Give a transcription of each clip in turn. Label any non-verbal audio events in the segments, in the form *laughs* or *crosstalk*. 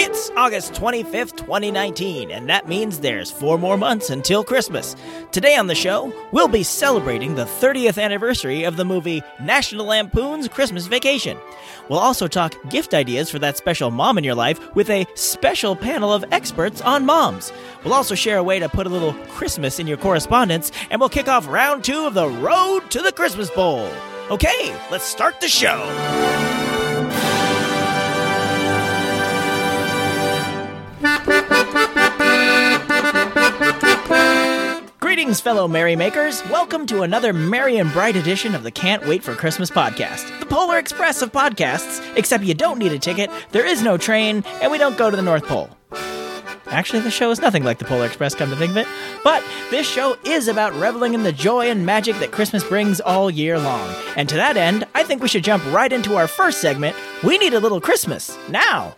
It's August 25th, 2019, and that means there's four more months until Christmas. Today on the show, we'll be celebrating the 30th anniversary of the movie National Lampoon's Christmas Vacation. We'll also talk gift ideas for that special mom in your life with a special panel of experts on moms. We'll also share a way to put a little Christmas in your correspondence, and we'll kick off round two of the Road to the Christmas Bowl. Okay, let's start the show. Greetings, fellow merrymakers. Welcome to another merry and bright edition of the Can't Wait for Christmas podcast, the Polar Express of podcasts, except you don't need a ticket, there is no train, and we don't go to the North Pole. Actually, the show is nothing like the Polar Express, come to think of it. But this show is about reveling in the joy and magic that Christmas brings all year long. And to that end, I think we should jump right into our first segment We Need a Little Christmas Now.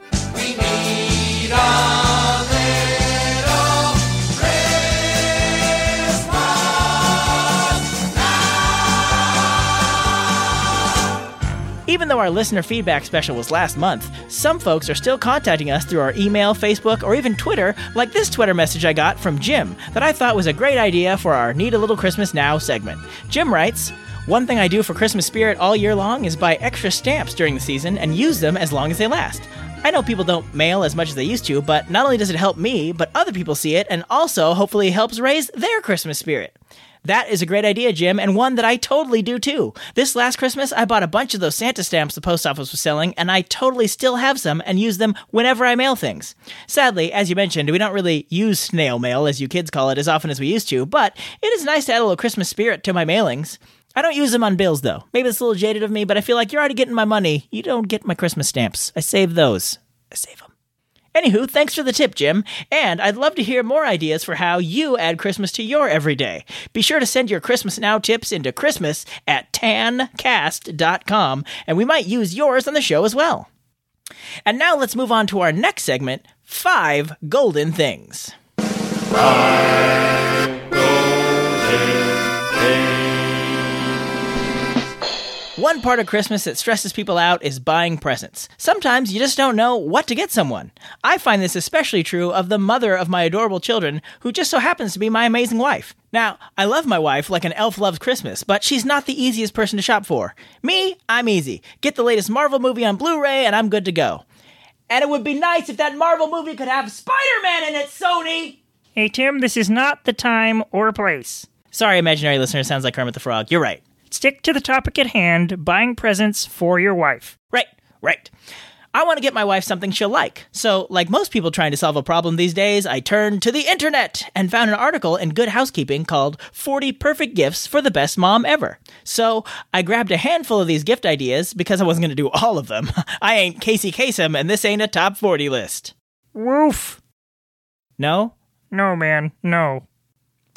Even though our listener feedback special was last month, some folks are still contacting us through our email, Facebook, or even Twitter, like this Twitter message I got from Jim that I thought was a great idea for our Need a Little Christmas Now segment. Jim writes, one thing I do for Christmas spirit all year long is buy extra stamps during the season and use them as long as they last. I know people don't mail as much as they used to, but not only does it help me, but other people see it and also hopefully helps raise their Christmas spirit. That is a great idea, Jim, and one that I totally do too. This last Christmas, I bought a bunch of those Santa stamps the post office was selling, and I totally still have some and use them whenever I mail things. Sadly, as you mentioned, we don't really use snail mail, as you kids call it, as often as we used to, but it is nice to add a little Christmas spirit to my mailings. I don't use them on bills, though. Maybe it's a little jaded of me, but I feel like you're already getting my money. You don't get my Christmas stamps. I save those. I save them. Anywho, thanks for the tip, Jim. And I'd love to hear more ideas for how you add Christmas to your everyday. Be sure to send your Christmas Now tips into Christmas at tancast.com, and we might use yours on the show as well. And now let's move on to our next segment Five Golden Things. One part of Christmas that stresses people out is buying presents. Sometimes you just don't know what to get someone. I find this especially true of the mother of my adorable children, who just so happens to be my amazing wife. Now, I love my wife like an elf loves Christmas, but she's not the easiest person to shop for. Me, I'm easy. Get the latest Marvel movie on Blu ray and I'm good to go. And it would be nice if that Marvel movie could have Spider Man in it, Sony! Hey, Tim, this is not the time or place. Sorry, imaginary listener, sounds like Kermit the Frog. You're right. Stick to the topic at hand buying presents for your wife. Right, right. I want to get my wife something she'll like. So, like most people trying to solve a problem these days, I turned to the internet and found an article in Good Housekeeping called 40 Perfect Gifts for the Best Mom Ever. So, I grabbed a handful of these gift ideas because I wasn't going to do all of them. *laughs* I ain't Casey Kasem, and this ain't a top 40 list. Woof. No? No, man, no.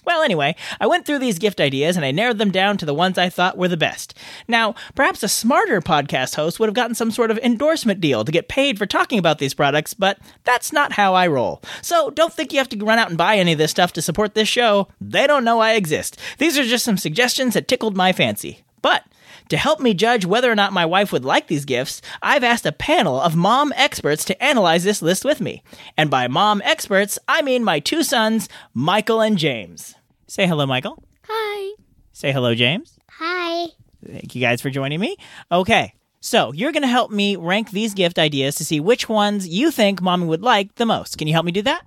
Well, anyway, I went through these gift ideas and I narrowed them down to the ones I thought were the best. Now, perhaps a smarter podcast host would have gotten some sort of endorsement deal to get paid for talking about these products, but that's not how I roll. So don't think you have to run out and buy any of this stuff to support this show. They don't know I exist. These are just some suggestions that tickled my fancy. But to help me judge whether or not my wife would like these gifts, I've asked a panel of mom experts to analyze this list with me. And by mom experts, I mean my two sons, Michael and James. Say hello, Michael. Hi. Say hello, James. Hi. Thank you guys for joining me. Okay, so you're going to help me rank these gift ideas to see which ones you think mommy would like the most. Can you help me do that?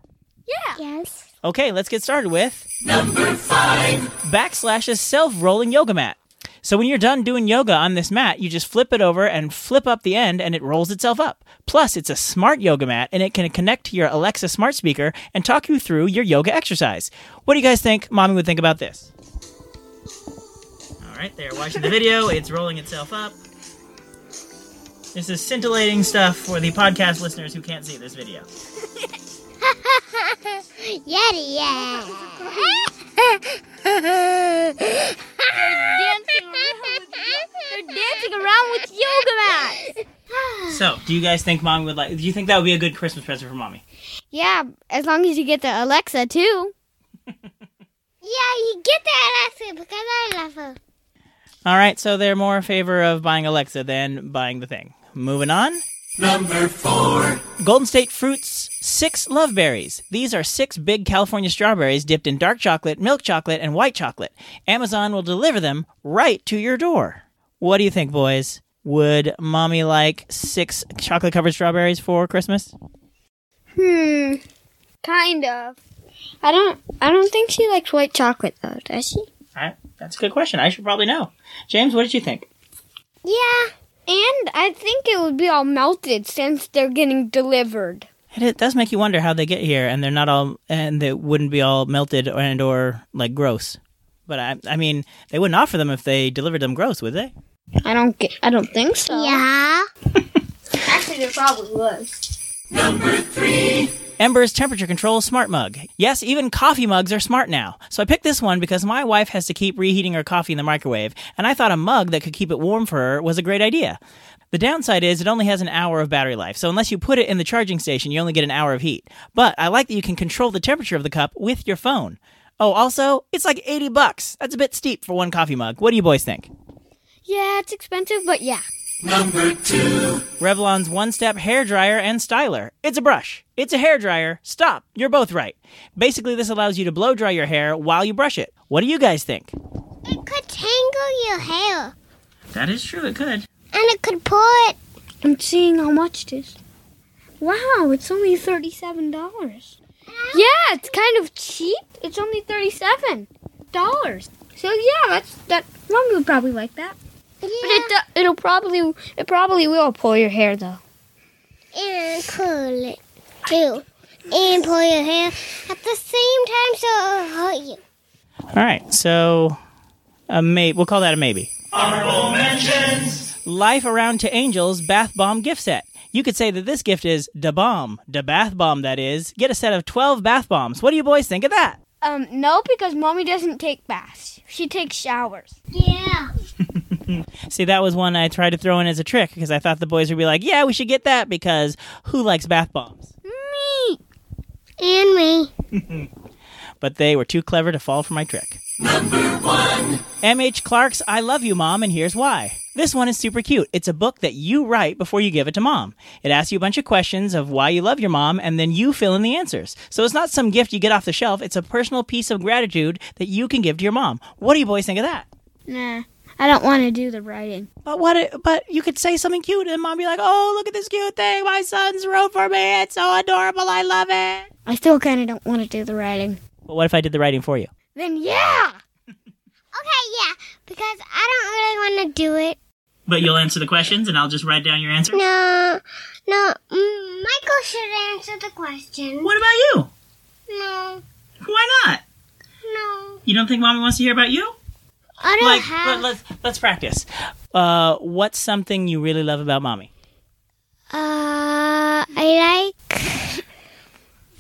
Yeah. Yes. Okay, let's get started with number five backslash's self-rolling yoga mat. So when you're done doing yoga on this mat, you just flip it over and flip up the end and it rolls itself up. Plus, it's a smart yoga mat and it can connect to your Alexa smart speaker and talk you through your yoga exercise. What do you guys think mommy would think about this? All right, they're watching the video, it's rolling itself up. This is scintillating stuff for the podcast listeners who can't see this video. *laughs* *laughs* Yeti, yeah. They're dancing around with yoga mats. *sighs* So, do you guys think mommy would like? Do you think that would be a good Christmas present for mommy? Yeah, as long as you get the Alexa too. *laughs* Yeah, you get the Alexa because I love her. All right, so they're more in favor of buying Alexa than buying the thing. Moving on. Number four. Golden State Fruits six love berries. These are six big California strawberries dipped in dark chocolate, milk chocolate, and white chocolate. Amazon will deliver them right to your door. What do you think, boys? Would mommy like six chocolate covered strawberries for Christmas? Hmm. Kind of. I don't. I don't think she likes white chocolate though. Does she? All right, that's a good question. I should probably know. James, what did you think? Yeah. And I think it would be all melted since they're getting delivered. And it does make you wonder how they get here, and they're not all, and they wouldn't be all melted and or like gross. But I, I mean, they wouldn't offer them if they delivered them gross, would they? I don't get. I don't think so. Yeah. *laughs* Actually, there probably was. Ember's temperature control smart mug. Yes, even coffee mugs are smart now. So I picked this one because my wife has to keep reheating her coffee in the microwave, and I thought a mug that could keep it warm for her was a great idea. The downside is it only has an hour of battery life, so unless you put it in the charging station, you only get an hour of heat. But I like that you can control the temperature of the cup with your phone. Oh, also, it's like 80 bucks. That's a bit steep for one coffee mug. What do you boys think? Yeah, it's expensive, but yeah. Revlon's one step hair dryer and styler. It's a brush. It's a hair dryer. Stop. You're both right. Basically, this allows you to blow dry your hair while you brush it. What do you guys think? It could tangle your hair. That is true, it could. And it could pull it. I'm seeing how much it is. Wow, it's only thirty-seven dollars. Yeah, it's kind of cheap. It's only thirty-seven dollars. So yeah, that's that. Mommy would probably like that. Yeah. But it do- it'll probably it probably will pull your hair though. and curl it too. And pull your hair at the same time so it'll hurt you. All right, so a may we'll call that a maybe. Honorable mentions. Life Around to Angels bath bomb gift set. You could say that this gift is da bomb, da bath bomb. That is, get a set of twelve bath bombs. What do you boys think of that? Um, no, because mommy doesn't take baths. She takes showers. Yeah. *laughs* See, that was one I tried to throw in as a trick because I thought the boys would be like, "Yeah, we should get that because who likes bath bombs?" Me. And me. *laughs* But they were too clever to fall for my trick. M.H. Clark's I Love You, Mom, and Here's Why. This one is super cute. It's a book that you write before you give it to mom. It asks you a bunch of questions of why you love your mom, and then you fill in the answers. So it's not some gift you get off the shelf, it's a personal piece of gratitude that you can give to your mom. What do you boys think of that? Nah, I don't want to do the writing. But what? But you could say something cute, and mom be like, "Oh, look at this cute thing my son's wrote for me. It's so adorable. I love it." I still kind of don't want to do the writing. But what if I did the writing for you? Then yeah. *laughs* Okay, yeah. Because I don't really want to do it. But you'll answer the questions, and I'll just write down your answer. No. No. Michael should answer the question. What about you? No. Why not? No. You don't think mommy wants to hear about you? I don't like have. let, us let's practice. Uh, what's something you really love about mommy? Uh, I like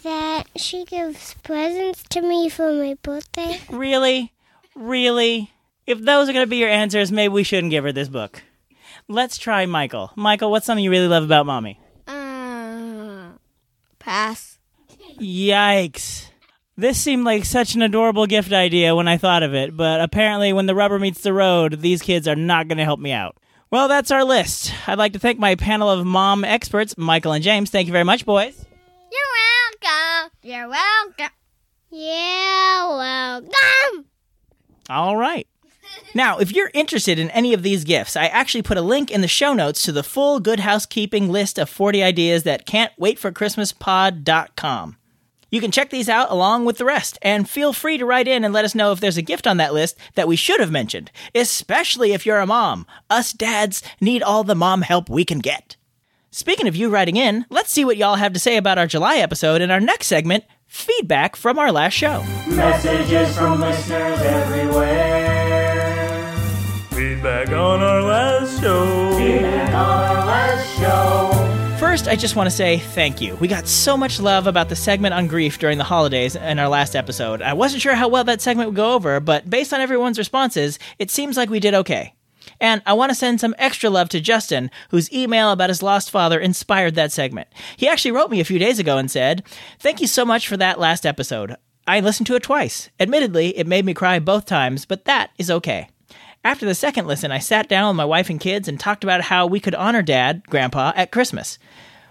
that she gives presents to me for my birthday. Really, really? If those are gonna be your answers, maybe we shouldn't give her this book. Let's try Michael. Michael, what's something you really love about mommy? Uh, pass. Yikes. This seemed like such an adorable gift idea when I thought of it, but apparently, when the rubber meets the road, these kids are not going to help me out. Well, that's our list. I'd like to thank my panel of mom experts, Michael and James. Thank you very much, boys. You're welcome. You're welcome. All right. Now, if you're interested in any of these gifts, I actually put a link in the show notes to the full Good Housekeeping list of 40 ideas that can't wait for ChristmasPod.com. You can check these out along with the rest, and feel free to write in and let us know if there's a gift on that list that we should have mentioned, especially if you're a mom. Us dads need all the mom help we can get. Speaking of you writing in, let's see what y'all have to say about our July episode in our next segment feedback from our last show. Messages from listeners everywhere. Feedback on our last show. Feedback on our last show. First First, I just want to say thank you. We got so much love about the segment on grief during the holidays in our last episode. I wasn't sure how well that segment would go over, but based on everyone's responses, it seems like we did okay. And I want to send some extra love to Justin, whose email about his lost father inspired that segment. He actually wrote me a few days ago and said, Thank you so much for that last episode. I listened to it twice. Admittedly, it made me cry both times, but that is okay. After the second listen, I sat down with my wife and kids and talked about how we could honor Dad, Grandpa, at Christmas.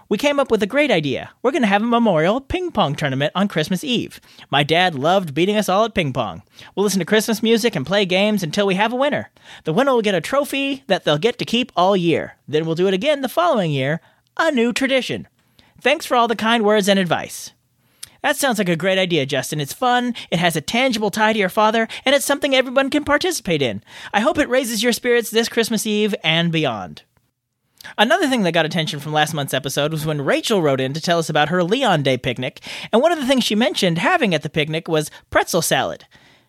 We came up with a great idea. We're going to have a memorial ping pong tournament on Christmas Eve. My dad loved beating us all at ping pong. We'll listen to Christmas music and play games until we have a winner. The winner will get a trophy that they'll get to keep all year. Then we'll do it again the following year. A new tradition. Thanks for all the kind words and advice. That sounds like a great idea, Justin. It's fun, it has a tangible tie to your father, and it's something everyone can participate in. I hope it raises your spirits this Christmas Eve and beyond. Another thing that got attention from last month's episode was when Rachel wrote in to tell us about her Leon Day picnic, and one of the things she mentioned having at the picnic was pretzel salad.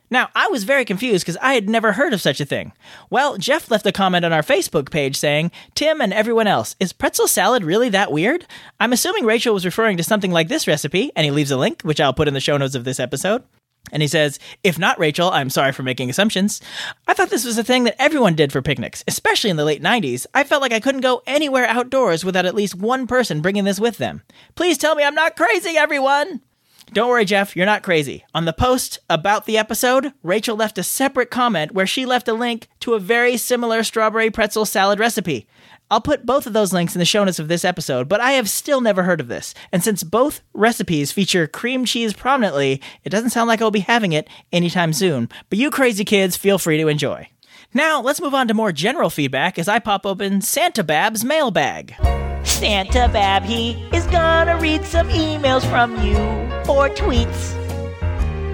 Now, I was very confused because I had never heard of such a thing. Well, Jeff left a comment on our Facebook page saying, Tim and everyone else, is pretzel salad really that weird? I'm assuming Rachel was referring to something like this recipe, and he leaves a link, which I'll put in the show notes of this episode. And he says, If not, Rachel, I'm sorry for making assumptions. I thought this was a thing that everyone did for picnics, especially in the late 90s. I felt like I couldn't go anywhere outdoors without at least one person bringing this with them. Please tell me I'm not crazy, everyone! Don't worry, Jeff, you're not crazy. On the post about the episode, Rachel left a separate comment where she left a link to a very similar strawberry pretzel salad recipe. I'll put both of those links in the show notes of this episode, but I have still never heard of this. And since both recipes feature cream cheese prominently, it doesn't sound like I'll be having it anytime soon. But you crazy kids, feel free to enjoy. Now, let's move on to more general feedback as I pop open Santa Bab's mailbag. Santa Bab, he is gonna read some emails from you, or tweets,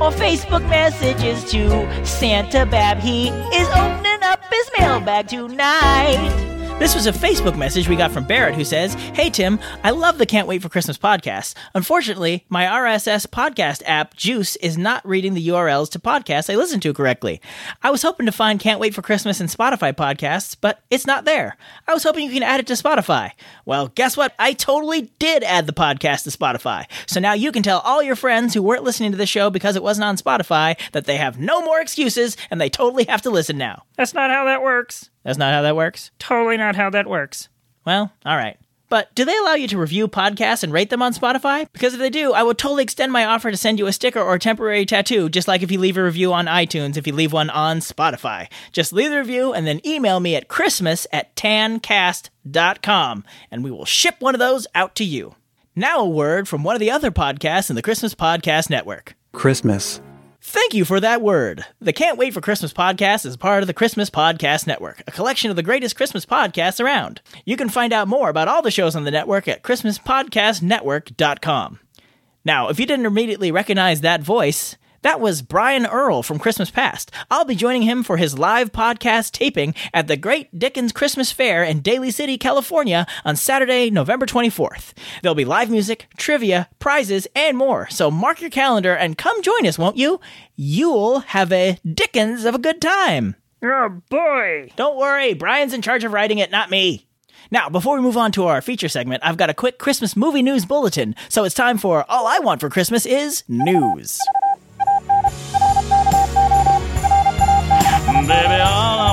or Facebook messages too. Santa Bab, he is opening up his mailbag tonight. This was a Facebook message we got from Barrett who says, Hey Tim, I love the Can't Wait for Christmas podcast. Unfortunately, my RSS podcast app, Juice, is not reading the URLs to podcasts I listen to correctly. I was hoping to find Can't Wait for Christmas in Spotify podcasts, but it's not there. I was hoping you can add it to Spotify. Well, guess what? I totally did add the podcast to Spotify. So now you can tell all your friends who weren't listening to the show because it wasn't on Spotify that they have no more excuses and they totally have to listen now. That's not how that works. That's not how that works? Totally not how that works. Well, all right. But do they allow you to review podcasts and rate them on Spotify? Because if they do, I will totally extend my offer to send you a sticker or a temporary tattoo, just like if you leave a review on iTunes, if you leave one on Spotify. Just leave the review and then email me at christmas at tancast.com, and we will ship one of those out to you. Now, a word from one of the other podcasts in the Christmas Podcast Network. Christmas. Thank you for that word. The Can't Wait for Christmas podcast is part of the Christmas Podcast Network, a collection of the greatest Christmas podcasts around. You can find out more about all the shows on the network at ChristmasPodcastNetwork.com. Now, if you didn't immediately recognize that voice, that was Brian Earl from Christmas Past. I'll be joining him for his live podcast taping at the Great Dickens Christmas Fair in Daly City, California on Saturday, November 24th. There'll be live music, trivia, prizes, and more, so mark your calendar and come join us, won't you? You'll have a Dickens of a good time. Oh boy! Don't worry, Brian's in charge of writing it, not me. Now, before we move on to our feature segment, I've got a quick Christmas movie news bulletin, so it's time for All I Want for Christmas is News. Baby, all I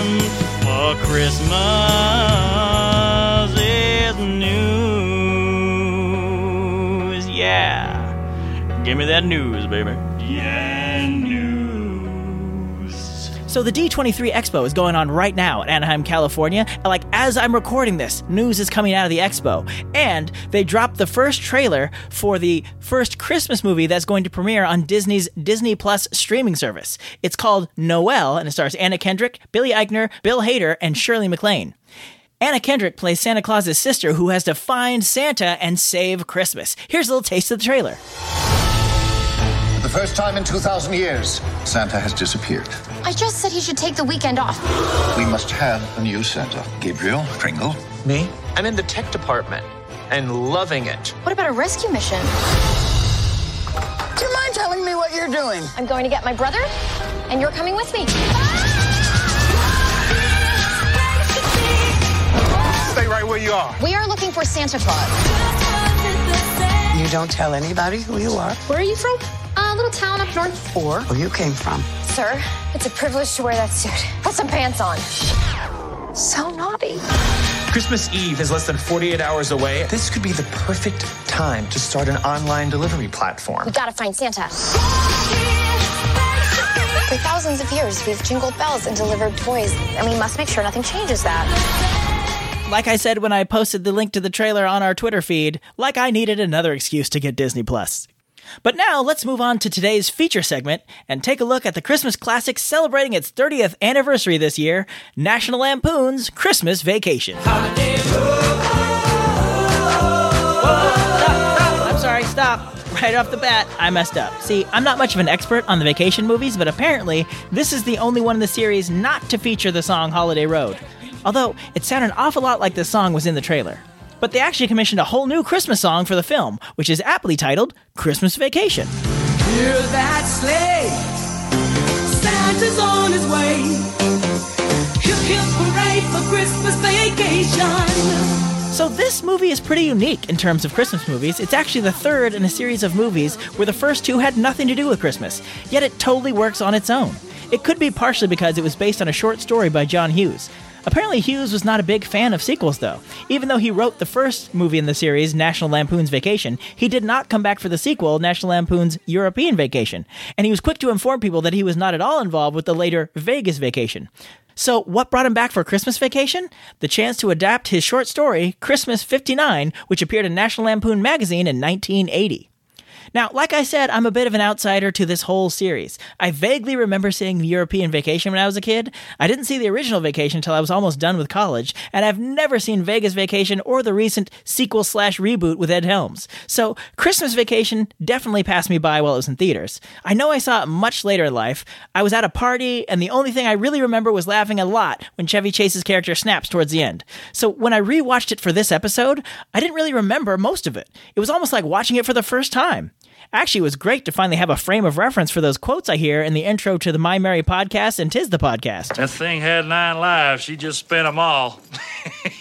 want for Christmas is news. Yeah. Give me that news, baby. Yeah, news. So the D23 Expo is going on right now in Anaheim, California. And like as I'm recording this, news is coming out of the expo. And they dropped the first trailer for the first Christmas movie that's going to premiere on Disney's Disney Plus streaming service. It's called Noelle, and it stars Anna Kendrick, Billy Eichner, Bill Hader, and Shirley MacLaine. Anna Kendrick plays Santa Claus's sister who has to find Santa and save Christmas. Here's a little taste of the trailer. For the first time in 2,000 years, Santa has disappeared. I just said he should take the weekend off. We must have a new Santa. Gabriel, Pringle. Me? I'm in the tech department and loving it. What about a rescue mission? Do you mind telling me what you're doing? I'm going to get my brother, and you're coming with me. Stay right where you are. We are looking for Santa Claus. You don't tell anybody who you are Where are you from? A little town up north. or where you came from. Sir, it's a privilege to wear that suit. Put some pants on. So naughty. Christmas Eve is less than 48 hours away. This could be the perfect time to start an online delivery platform. We gotta find Santa. For thousands of years, we've jingled bells and delivered toys, and we must make sure nothing changes that. Like I said when I posted the link to the trailer on our Twitter feed, like I needed another excuse to get Disney Plus. But now let's move on to today's feature segment and take a look at the Christmas classic celebrating its 30th anniversary this year, National Lampoon's Christmas Vacation. I'm sorry, stop. Right off the bat, I messed up. See, I'm not much of an expert on the vacation movies, but apparently, this is the only one in the series not to feature the song Holiday Road. Although, it sounded an awful lot like the song was in the trailer. But they actually commissioned a whole new Christmas song for the film, which is aptly titled Christmas Vacation. Hear that sleigh. Santa's on his way. Hip hip hooray for Christmas vacation. So, this movie is pretty unique in terms of Christmas movies. It's actually the third in a series of movies where the first two had nothing to do with Christmas, yet it totally works on its own. It could be partially because it was based on a short story by John Hughes. Apparently, Hughes was not a big fan of sequels, though. Even though he wrote the first movie in the series, National Lampoon's Vacation, he did not come back for the sequel, National Lampoon's European Vacation. And he was quick to inform people that he was not at all involved with the later Vegas Vacation. So, what brought him back for Christmas Vacation? The chance to adapt his short story, Christmas 59, which appeared in National Lampoon magazine in 1980. Now, like I said, I'm a bit of an outsider to this whole series. I vaguely remember seeing European Vacation when I was a kid. I didn't see the original Vacation until I was almost done with college, and I've never seen Vegas Vacation or the recent sequel slash reboot with Ed Helms. So, Christmas Vacation definitely passed me by while it was in theaters. I know I saw it much later in life. I was at a party, and the only thing I really remember was laughing a lot when Chevy Chase's character snaps towards the end. So, when I rewatched it for this episode, I didn't really remember most of it. It was almost like watching it for the first time. Actually, it was great to finally have a frame of reference for those quotes I hear in the intro to the My Merry podcast and Tis the podcast. That thing had nine lives. She just spent them all.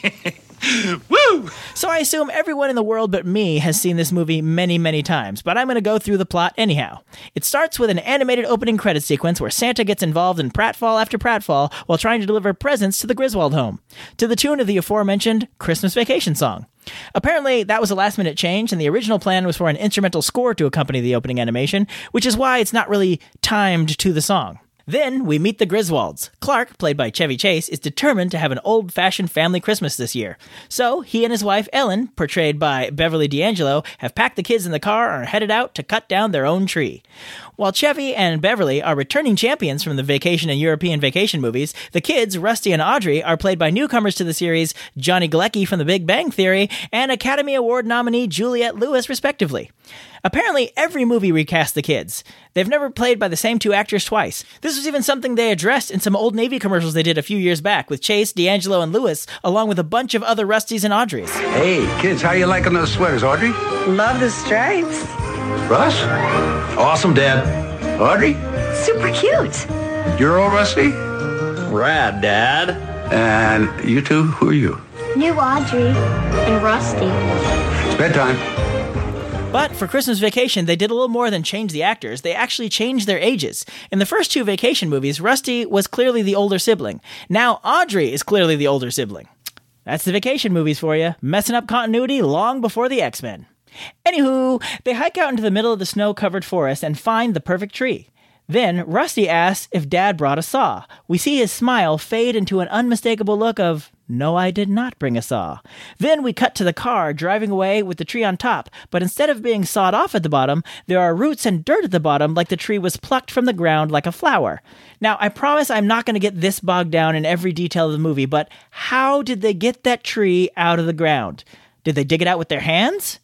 *laughs* *laughs* Woo! So I assume everyone in the world but me has seen this movie many, many times, but I'm going to go through the plot anyhow. It starts with an animated opening credit sequence where Santa gets involved in pratfall after pratfall while trying to deliver presents to the Griswold home, to the tune of the aforementioned Christmas Vacation song. Apparently, that was a last minute change, and the original plan was for an instrumental score to accompany the opening animation, which is why it's not really timed to the song. Then we meet the Griswolds. Clark, played by Chevy Chase, is determined to have an old fashioned family Christmas this year. So he and his wife Ellen, portrayed by Beverly D'Angelo, have packed the kids in the car and are headed out to cut down their own tree. While Chevy and Beverly are returning champions from the vacation and European vacation movies, the kids, Rusty and Audrey, are played by newcomers to the series Johnny Galecki from The Big Bang Theory and Academy Award nominee Juliette Lewis, respectively. Apparently, every movie recast the kids. They've never played by the same two actors twice. This was even something they addressed in some old Navy commercials they did a few years back with Chase, D'Angelo, and Lewis, along with a bunch of other Rustys and Audreys. Hey, kids, how you liking those sweaters, Audrey? Love the stripes. Russ? Awesome, Dad. Audrey? Super cute. You're all rusty? Rad, Dad. And you two, who are you? New Audrey and Rusty. It's bedtime. But for Christmas Vacation, they did a little more than change the actors. They actually changed their ages. In the first two vacation movies, Rusty was clearly the older sibling. Now, Audrey is clearly the older sibling. That's the vacation movies for you, messing up continuity long before the X Men. Anywho, they hike out into the middle of the snow covered forest and find the perfect tree. Then, Rusty asks if Dad brought a saw. We see his smile fade into an unmistakable look of, No, I did not bring a saw. Then we cut to the car driving away with the tree on top, but instead of being sawed off at the bottom, there are roots and dirt at the bottom like the tree was plucked from the ground like a flower. Now, I promise I'm not going to get this bogged down in every detail of the movie, but how did they get that tree out of the ground? Did they dig it out with their hands?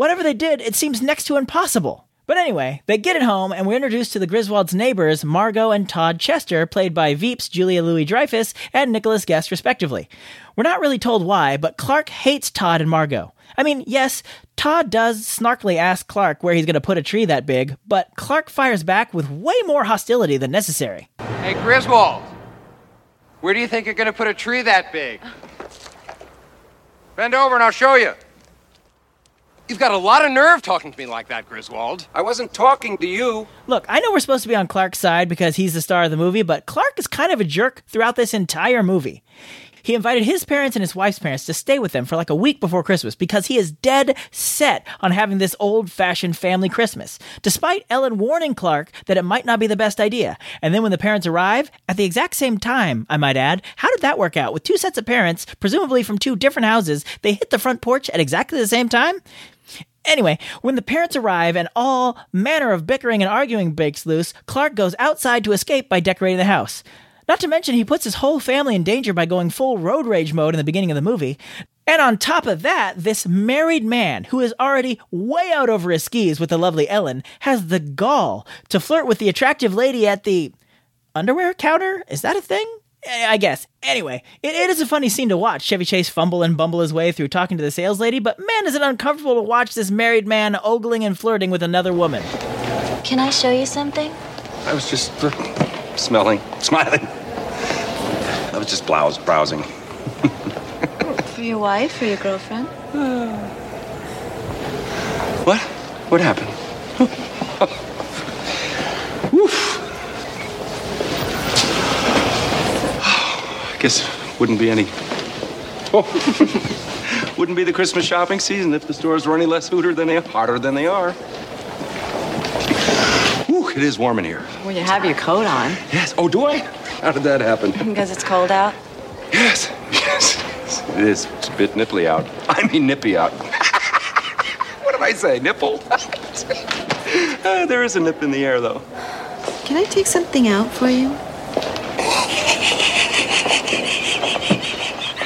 Whatever they did, it seems next to impossible. But anyway, they get it home, and we're introduced to the Griswold's neighbors, Margot and Todd Chester, played by Veep's, Julia Louis Dreyfus, and Nicholas Guest, respectively. We're not really told why, but Clark hates Todd and Margot. I mean, yes, Todd does snarkily ask Clark where he's going to put a tree that big, but Clark fires back with way more hostility than necessary. Hey, Griswold, where do you think you're going to put a tree that big? Bend over and I'll show you. You've got a lot of nerve talking to me like that, Griswold. I wasn't talking to you. Look, I know we're supposed to be on Clark's side because he's the star of the movie, but Clark is kind of a jerk throughout this entire movie. He invited his parents and his wife's parents to stay with them for like a week before Christmas because he is dead set on having this old fashioned family Christmas, despite Ellen warning Clark that it might not be the best idea. And then when the parents arrive, at the exact same time, I might add, how did that work out? With two sets of parents, presumably from two different houses, they hit the front porch at exactly the same time? Anyway, when the parents arrive and all manner of bickering and arguing breaks loose, Clark goes outside to escape by decorating the house. Not to mention, he puts his whole family in danger by going full road rage mode in the beginning of the movie. And on top of that, this married man, who is already way out over his skis with the lovely Ellen, has the gall to flirt with the attractive lady at the underwear counter? Is that a thing? I guess. Anyway, it, it is a funny scene to watch. Chevy Chase fumble and bumble his way through talking to the sales lady, but man, is it uncomfortable to watch this married man ogling and flirting with another woman. Can I show you something? I was just uh, smelling, *laughs* smiling. I was just blouse browsing. *laughs* For your wife or your girlfriend? What? What happened? *laughs* Woof. Guess wouldn't be any. *laughs* Oh. *laughs* wouldn't be the Christmas shopping season if the stores were any less hooter than they are, hotter than they are. Whew, it is warm in here. Well, you have your coat on. Yes. Oh, do I? How did that happen? Because it's cold out? Yes. *laughs* Yes. It is. It's a bit nipply out. I mean, nippy out. what did I say? Nipple? Uh, there is a nip in the air, though. Can I take something out for you?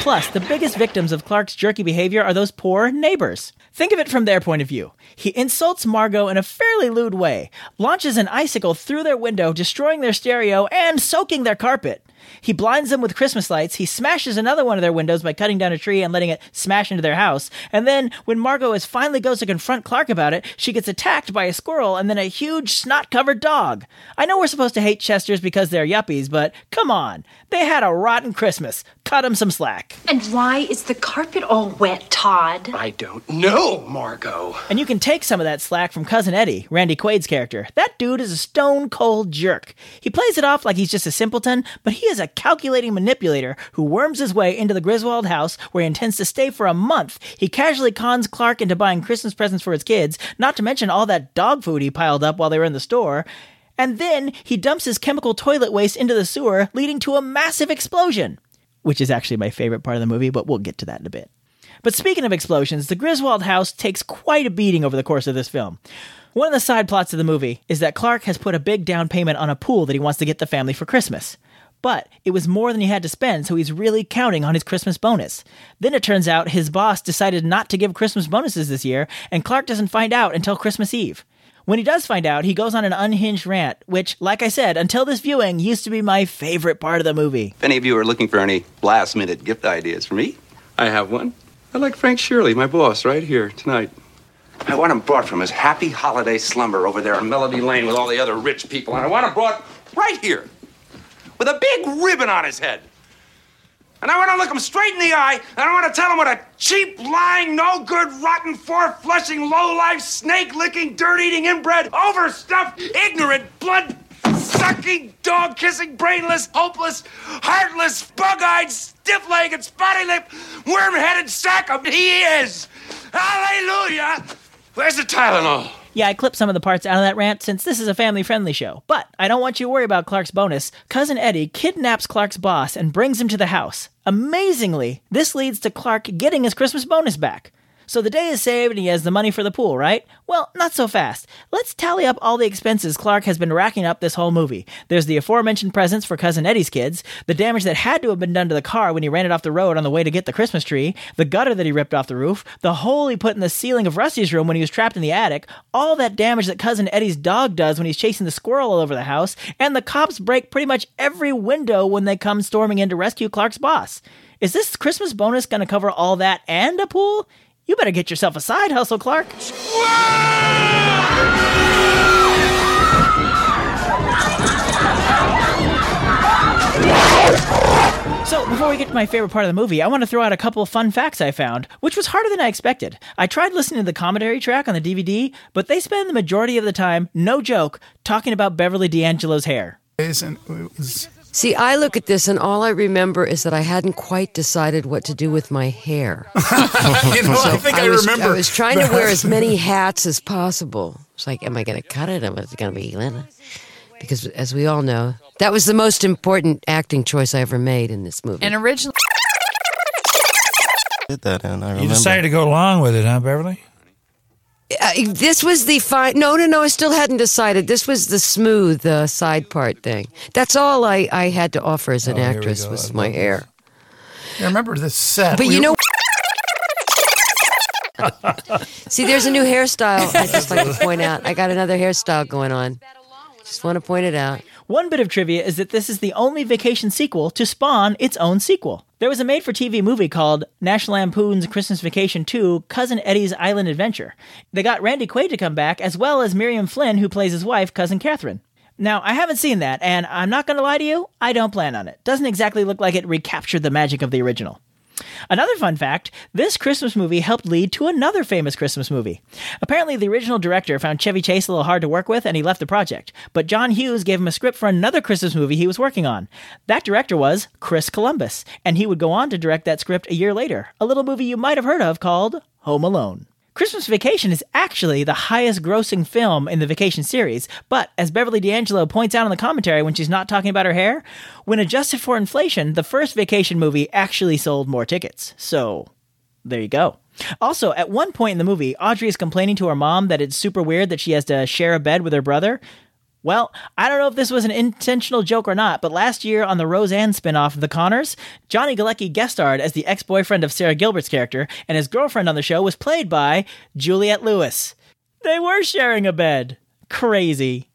Plus, the biggest victims of Clark's jerky behavior are those poor neighbors. Think of it from their point of view. He insults Margot in a fairly lewd way, launches an icicle through their window, destroying their stereo and soaking their carpet. He blinds them with Christmas lights. He smashes another one of their windows by cutting down a tree and letting it smash into their house. And then, when Margot is finally goes to confront Clark about it, she gets attacked by a squirrel and then a huge snot covered dog. I know we're supposed to hate Chesters because they're yuppies, but come on. They had a rotten Christmas. Cut them some slack. And why is the carpet all wet, Todd? I don't know, Margot. And you can take some of that slack from Cousin Eddie, Randy Quaid's character. That dude is a stone cold jerk. He plays it off like he's just a simpleton, but he is a calculating manipulator who worms his way into the Griswold house where he intends to stay for a month. He casually cons Clark into buying Christmas presents for his kids, not to mention all that dog food he piled up while they were in the store. And then he dumps his chemical toilet waste into the sewer, leading to a massive explosion. Which is actually my favorite part of the movie, but we'll get to that in a bit. But speaking of explosions, the Griswold house takes quite a beating over the course of this film. One of the side plots of the movie is that Clark has put a big down payment on a pool that he wants to get the family for Christmas. But it was more than he had to spend, so he's really counting on his Christmas bonus. Then it turns out his boss decided not to give Christmas bonuses this year, and Clark doesn't find out until Christmas Eve. When he does find out, he goes on an unhinged rant, which, like I said, until this viewing, used to be my favorite part of the movie. If any of you are looking for any last minute gift ideas for me, I have one. I like Frank Shirley, my boss, right here tonight. I want him brought from his happy holiday slumber over there in Melody Lane with all the other rich people, and I want him brought right here with a big ribbon on his head. And I want to look him straight in the eye, and I want to tell him what a cheap, lying, no good, rotten, four flushing, low life, snake licking, dirt eating, inbred, overstuffed, ignorant, blood sucking, dog kissing, brainless, hopeless, heartless, bug eyed, stiff legged, spotty lipped, worm headed sack of he is. Hallelujah! Where's the Tylenol? Yeah, I clipped some of the parts out of that rant since this is a family friendly show. But I don't want you to worry about Clark's bonus. Cousin Eddie kidnaps Clark's boss and brings him to the house. Amazingly, this leads to Clark getting his Christmas bonus back. So the day is saved and he has the money for the pool, right? Well, not so fast. Let's tally up all the expenses Clark has been racking up this whole movie. There's the aforementioned presents for Cousin Eddie's kids, the damage that had to have been done to the car when he ran it off the road on the way to get the Christmas tree, the gutter that he ripped off the roof, the hole he put in the ceiling of Rusty's room when he was trapped in the attic, all that damage that Cousin Eddie's dog does when he's chasing the squirrel all over the house, and the cops break pretty much every window when they come storming in to rescue Clark's boss. Is this Christmas bonus going to cover all that and a pool? You better get yourself a side hustle, Clark. So before we get to my favorite part of the movie, I want to throw out a couple of fun facts I found, which was harder than I expected. I tried listening to the commentary track on the DVD, but they spend the majority of the time, no joke, talking about Beverly D'Angelo's hair. See, I look at this and all I remember is that I hadn't quite decided what to do with my hair. *laughs* you know, I think I, was, remember. I was trying to wear as many hats as possible. It's like, am I going to cut it? Am I going to be Lena? Because, as we all know, that was the most important acting choice I ever made in this movie. And originally, Did that, and I You decided to go along with it, huh, Beverly? Uh, this was the fine. No, no, no. I still hadn't decided. This was the smooth uh, side part thing. That's all I, I had to offer as an Oh, actress was I my hair. I remember the set. But We- you know, *laughs* see, there's a new hairstyle. I just like to *laughs* point out. I got another hairstyle going on. Just want to point it out. One bit of trivia is that this is the only vacation sequel to spawn its own sequel. There was a made for TV movie called National Lampoon's Christmas Vacation 2 Cousin Eddie's Island Adventure. They got Randy Quaid to come back, as well as Miriam Flynn, who plays his wife, Cousin Catherine. Now, I haven't seen that, and I'm not going to lie to you, I don't plan on it. Doesn't exactly look like it recaptured the magic of the original. Another fun fact this Christmas movie helped lead to another famous Christmas movie. Apparently, the original director found Chevy Chase a little hard to work with and he left the project. But John Hughes gave him a script for another Christmas movie he was working on. That director was Chris Columbus, and he would go on to direct that script a year later, a little movie you might have heard of called Home Alone. Christmas Vacation is actually the highest grossing film in the Vacation series, but as Beverly D'Angelo points out in the commentary when she's not talking about her hair, when adjusted for inflation, the first Vacation movie actually sold more tickets. So, there you go. Also, at one point in the movie, Audrey is complaining to her mom that it's super weird that she has to share a bed with her brother. Well, I don't know if this was an intentional joke or not, but last year on the Roseanne spinoff of The Connors, Johnny Galecki guest starred as the ex-boyfriend of Sara Gilbert's character, and his girlfriend on the show was played by Juliette Lewis. They were sharing a bed. Crazy.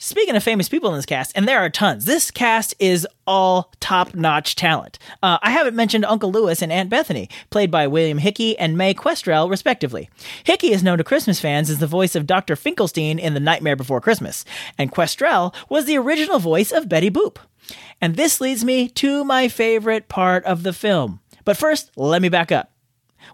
Speaking of famous people in this cast, and there are tons, this cast is all top notch talent. Uh, I haven't mentioned Uncle Lewis and Aunt Bethany, played by William Hickey and Mae Questel, respectively. Hickey is known to Christmas fans as the voice of Dr. Finkelstein in The Nightmare Before Christmas, and Questel was the original voice of Betty Boop. And this leads me to my favorite part of the film. But first, let me back up.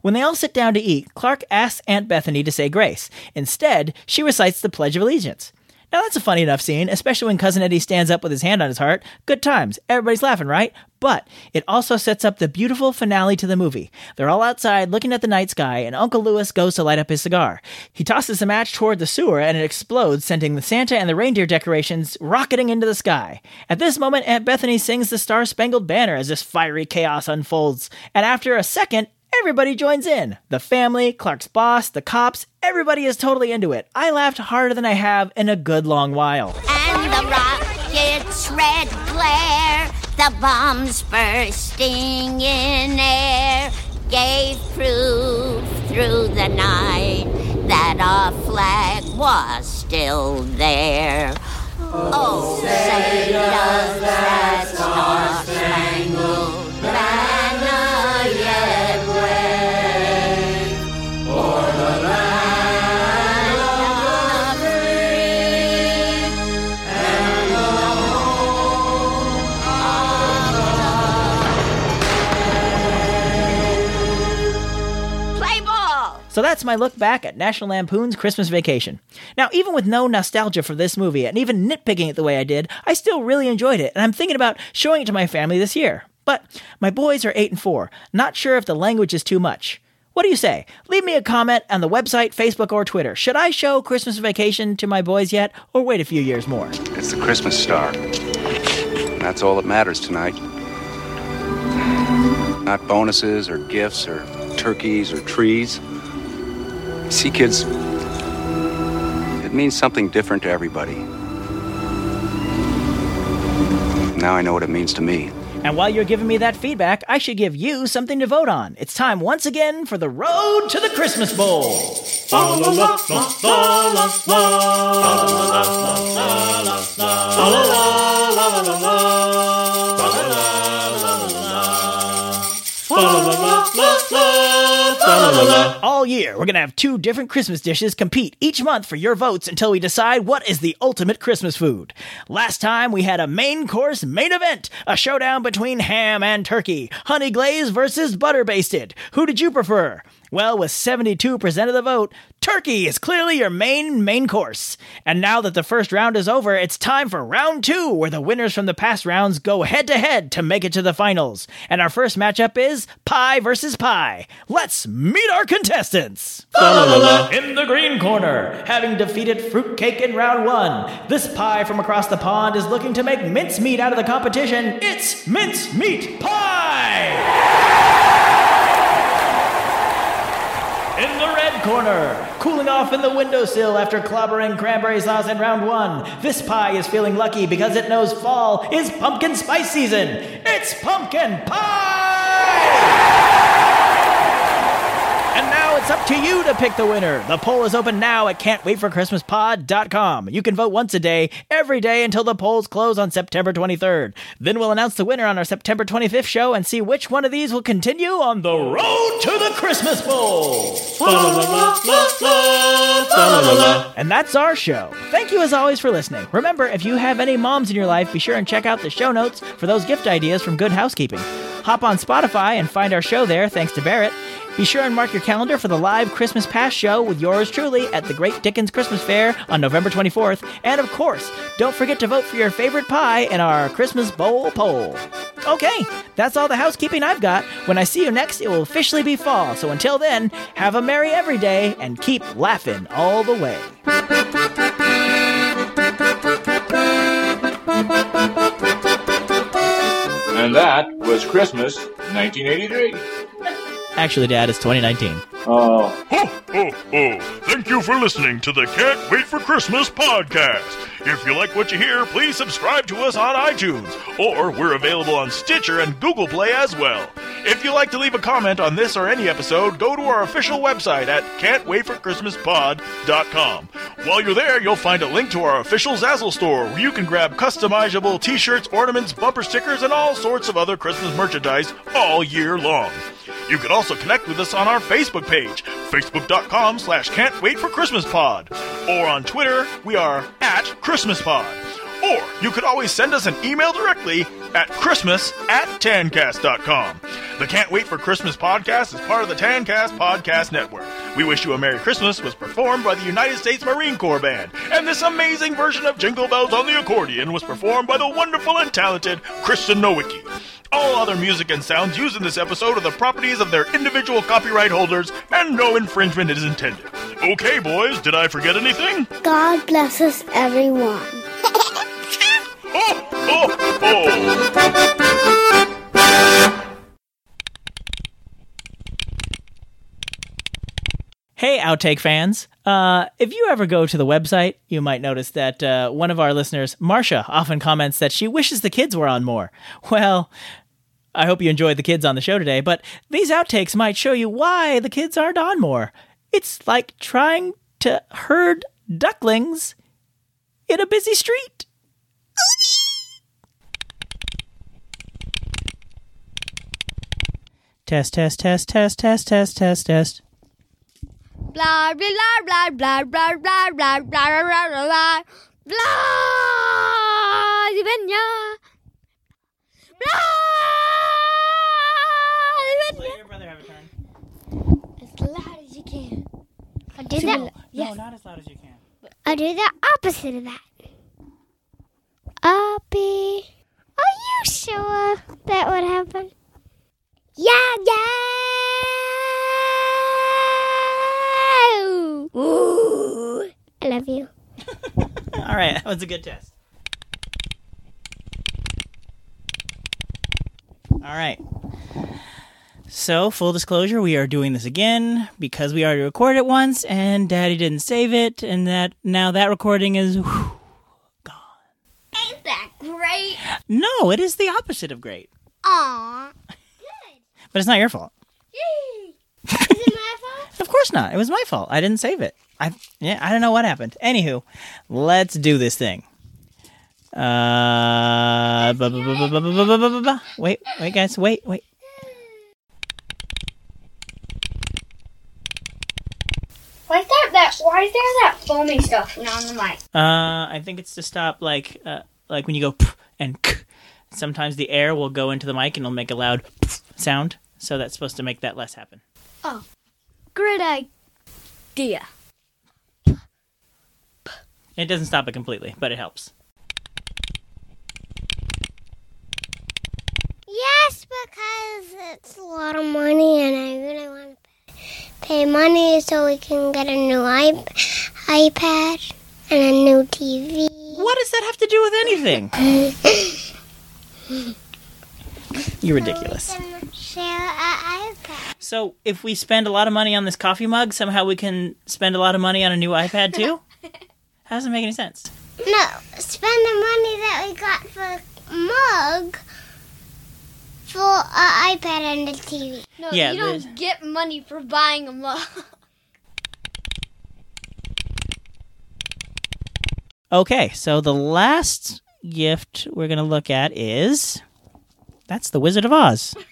When they all sit down to eat, Clark asks Aunt Bethany to say grace. Instead, she recites the Pledge of Allegiance. Now that's a funny enough scene, especially when Cousin Eddie stands up with his hand on his heart. Good times. Everybody's laughing, right? But it also sets up the beautiful finale to the movie. They're all outside looking at the night sky, and Uncle Lewis goes to light up his cigar. He tosses the match toward the sewer, and it explodes, sending the Santa and the reindeer decorations rocketing into the sky. At this moment, Aunt Bethany sings the Star Spangled Banner as this fiery chaos unfolds. And after a second, Everybody joins in. The family, Clark's boss, the cops, everybody is totally into it. I laughed harder than I have in a good long while. And the rocket's red glare, the bombs bursting in air, gave proof through the night that our flag was still there. Oh, say does that star-spangled So that's my look back at National Lampoon's Christmas Vacation. Now, even with no nostalgia for this movie and even nitpicking it the way I did, I still really enjoyed it, and I'm thinking about showing it to my family this year. But my boys are 8 and 4, not sure if the language is too much. What do you say? Leave me a comment on the website, Facebook, or Twitter. Should I show Christmas Vacation to my boys yet, or wait a few years more? It's the Christmas star. That's all that matters tonight. Not bonuses or gifts or turkeys or trees. See, kids, it means something different to everybody. Now I know what it means to me. And while you're giving me that feedback, I should give you something to vote on. It's time once again for the road to the Christmas Bowl. All year, we're going to have two different Christmas dishes compete each month for your votes until we decide what is the ultimate Christmas food. Last time, we had a main course main event, a showdown between ham and turkey, honey glazed versus butter basted. Who did you prefer? Well, with 72% of the vote, turkey is clearly your main main course. And now that the first round is over, it's time for round two, where the winners from the past rounds go head to head to make it to the finals. And our first matchup is pie versus pie. Let's meet our contestants. In the green corner, having defeated fruitcake in round one, this pie from across the pond is looking to make mincemeat out of the competition. It's mincemeat pie! In the red corner, cooling off in the windowsill after clobbering cranberry sauce in round one, this pie is feeling lucky because it knows fall is pumpkin spice season. It's pumpkin pie! It's up to you to pick the winner. The poll is open now at can'twaitforchristmaspod.com. You can vote once a day, every day until the polls close on September 23rd. Then we'll announce the winner on our September 25th show and see which one of these will continue on the road to the Christmas Bowl. And that's our show. Thank you as always for listening. Remember, if you have any moms in your life, be sure and check out the show notes for those gift ideas from Good Housekeeping. Hop on Spotify and find our show there, thanks to Barrett. Be sure and mark your calendar for the live Christmas Pass show with yours truly at the Great Dickens Christmas Fair on November 24th. And of course, don't forget to vote for your favorite pie in our Christmas Bowl poll. Okay, that's all the housekeeping I've got. When I see you next, it will officially be fall. So until then, have a merry every day and keep laughing all the way. And that was Christmas 1983. Actually, Dad, it's 2019. Oh. Ho, ho, ho. Thank you for listening to the Can't Wait for Christmas podcast. If you like what you hear, please subscribe to us on iTunes, or we're available on Stitcher and Google Play as well. If you'd like to leave a comment on this or any episode, go to our official website at can'twaitforchristmaspod.com. While you're there, you'll find a link to our official Zazzle store where you can grab customizable t-shirts, ornaments, bumper stickers, and all sorts of other Christmas merchandise all year long. You can also connect with us on our Facebook page, facebook.com slash can't wait for Christmas pod. Or on Twitter, we are at Christmas pod. Or you could always send us an email directly at Christmas at tancast.com. The Can't Wait for Christmas podcast is part of the Tancast Podcast Network. We Wish You a Merry Christmas was performed by the United States Marine Corps Band, and this amazing version of Jingle Bells on the accordion was performed by the wonderful and talented Kristen Nowicki. All other music and sounds used in this episode are the properties of their individual copyright holders, and no infringement is intended. Okay, boys, did I forget anything? God bless us, everyone. *laughs* Oh, oh, oh. Hey, Outtake fans. Uh, if you ever go to the website, you might notice that uh, one of our listeners, Marcia, often comments that she wishes the kids were on more. Well, I hope you enjoyed the kids on the show today, but these outtakes might show you why the kids aren't on more. It's like trying to herd ducklings in a busy street. Test, test, test, test, test, test, test, test. Blah blah blah blah blah blah blah blah blah blah blah blah blah Divenya. Blah Divenya. As loud as you can. I do that. No, not as loud as you can. I do the opposite of that. Uppy. Are you sure that would happen? Yeah, yeah. Ooh. I love you. *laughs* All right, that was a good test. All right. So, full disclosure, we are doing this again because we already recorded it once and Daddy didn't save it, and that now that recording is. whew, Ain't that great? no, it is the opposite of great. Aw. Good. But it's not your fault. Yay. *laughs* Is it my fault? Of course not. It was my fault. I didn't save it. I yeah, I don't know what happened. Anywho, let's do this thing. Uh, wait, wait, guys, wait, wait. Why is there that? Why is there that foamy stuff on the mic? Uh, I think it's to stop like uh, like when you go p and k. Sometimes the air will go into the mic and it'll make a loud p sound. So that's supposed to make that less happen. Oh, great idea. It doesn't stop it completely, but it helps. Yes, because it's a lot of money and I really want to pay money so we can get a new iP- iPad and a new TV. What does that have to do with anything? *laughs* You're ridiculous. Share an iPad. So if we spend a lot of money on this coffee mug, somehow we can spend a lot of money on a new iPad too? *laughs* How does it make any sense? No, spend the money that we got for mug for an iPad and a TV. No, Yeah, you don't there's- get money for buying a mug. *laughs* Okay, so the last gift we're going to look at is that's the Wizard of Oz. *laughs*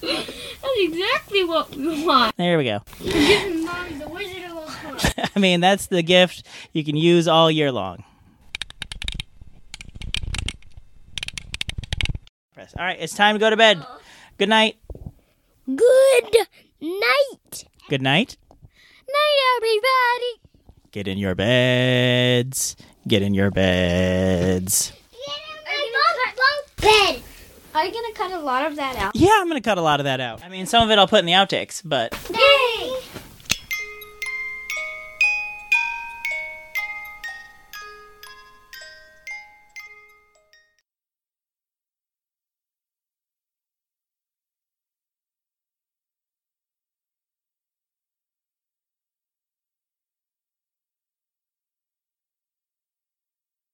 That's exactly what we want. There we go. We're giving mom the Wizard of Oz. *laughs* I mean, that's the gift you can use all year long. All right, it's time to go to bed. Good night. Good night. Good night. Night, everybody. Get in your beds. Get in your beds. Bed. Are you gonna cut a lot of that out? Yeah, I'm going to cut a lot of that out. I mean, some of it I'll put in the outtakes, but Yay!